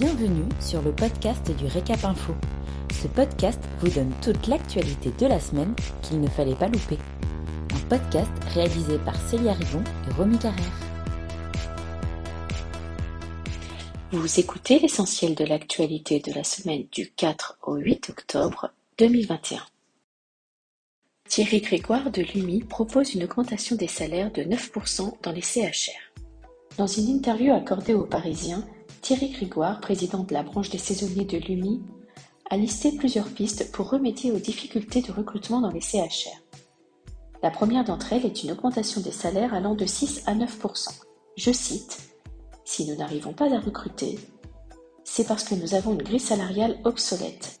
Bienvenue sur le podcast du Récap Info. Ce podcast vous donne toute l'actualité de la semaine qu'il ne fallait pas louper. Un podcast réalisé par Célia Rivon et Romy Carrère. Vous écoutez l'essentiel de l'actualité de la semaine du 4 au 8 octobre 2021. Thierry Grégoire de l'UMI propose une augmentation des salaires de 9% dans les CHR. Dans une interview accordée aux Parisiens, Thierry Grégoire, président de la branche des saisonniers de l'UMI, a listé plusieurs pistes pour remédier aux difficultés de recrutement dans les CHR. La première d'entre elles est une augmentation des salaires allant de 6 à 9% Je cite Si nous n'arrivons pas à recruter, c'est parce que nous avons une grille salariale obsolète.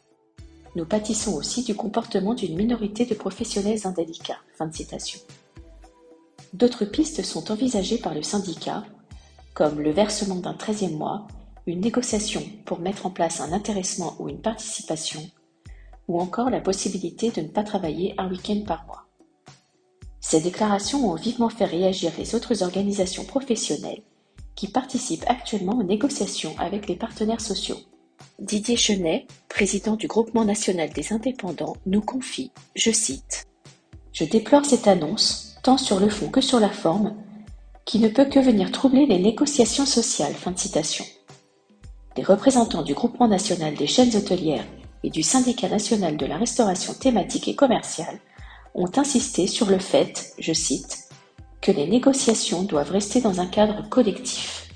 Nous pâtissons aussi du comportement d'une minorité de professionnels indélicats. D'autres pistes sont envisagées par le syndicat, comme le versement d'un treizième mois, une négociation pour mettre en place un intéressement ou une participation, ou encore la possibilité de ne pas travailler un week-end par mois. Ces déclarations ont vivement fait réagir les autres organisations professionnelles qui participent actuellement aux négociations avec les partenaires sociaux. Didier Chenet, président du Groupement national des indépendants, nous confie, je cite, Je déplore cette annonce, tant sur le fond que sur la forme, qui ne peut que venir troubler les négociations sociales. Fin de citation. Les représentants du Groupement national des chaînes hôtelières et du Syndicat national de la restauration thématique et commerciale ont insisté sur le fait, je cite, que les négociations doivent rester dans un cadre collectif.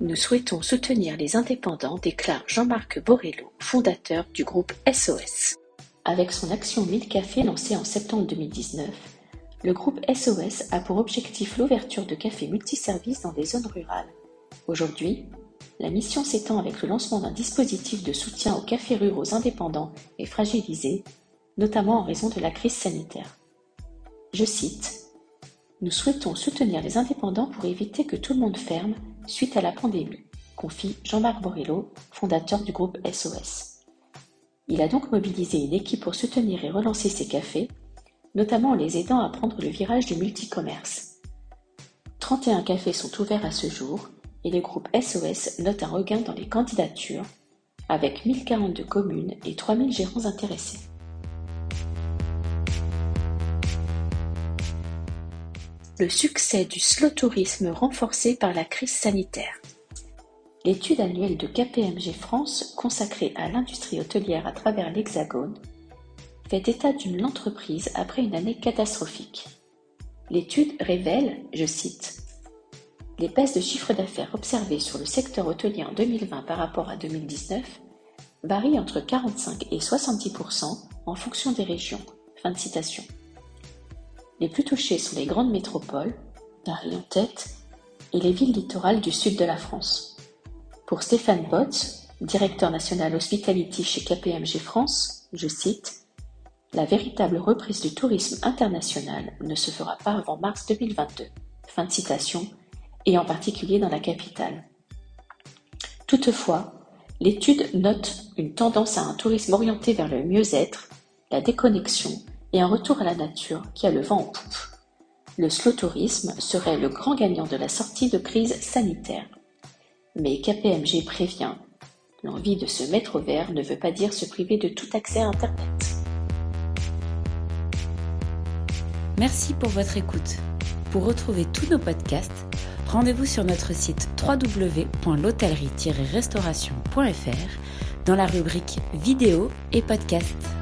Nous souhaitons soutenir les indépendants, déclare Jean-Marc Borello, fondateur du groupe SOS. Avec son action 1000 cafés lancée en septembre 2019, le groupe SOS a pour objectif l'ouverture de cafés multiservices dans des zones rurales. Aujourd'hui, la mission s'étend avec le lancement d'un dispositif de soutien aux cafés ruraux indépendants et fragilisés, notamment en raison de la crise sanitaire. Je cite Nous souhaitons soutenir les indépendants pour éviter que tout le monde ferme suite à la pandémie, confie Jean-Marc Borello, fondateur du groupe SOS. Il a donc mobilisé une équipe pour soutenir et relancer ces cafés, notamment en les aidant à prendre le virage du multicommerce. 31 cafés sont ouverts à ce jour et le groupe SOS note un regain dans les candidatures avec 1042 communes et 3000 gérants intéressés. Le succès du slow tourisme renforcé par la crise sanitaire. L'étude annuelle de KPMG France consacrée à l'industrie hôtelière à travers l'Hexagone fait état d'une entreprise après une année catastrophique. L'étude révèle, je cite, Les baisses de chiffre d'affaires observées sur le secteur hôtelier en 2020 par rapport à 2019 varient entre 45 et 70% en fonction des régions. Les plus touchées sont les grandes métropoles, Paris en tête, et les villes littorales du sud de la France. Pour Stéphane Botz, directeur national Hospitality chez KPMG France, je cite La véritable reprise du tourisme international ne se fera pas avant mars 2022. Fin de citation, et en particulier dans la capitale. Toutefois, l'étude note une tendance à un tourisme orienté vers le mieux-être, la déconnexion et un retour à la nature qui a le vent en poupe. Le slow tourisme serait le grand gagnant de la sortie de crise sanitaire. Mais KPMG prévient, l'envie de se mettre au vert ne veut pas dire se priver de tout accès à Internet. Merci pour votre écoute. Pour retrouver tous nos podcasts, rendez-vous sur notre site www.l'hôtellerie-restauration.fr dans la rubrique vidéo et podcasts.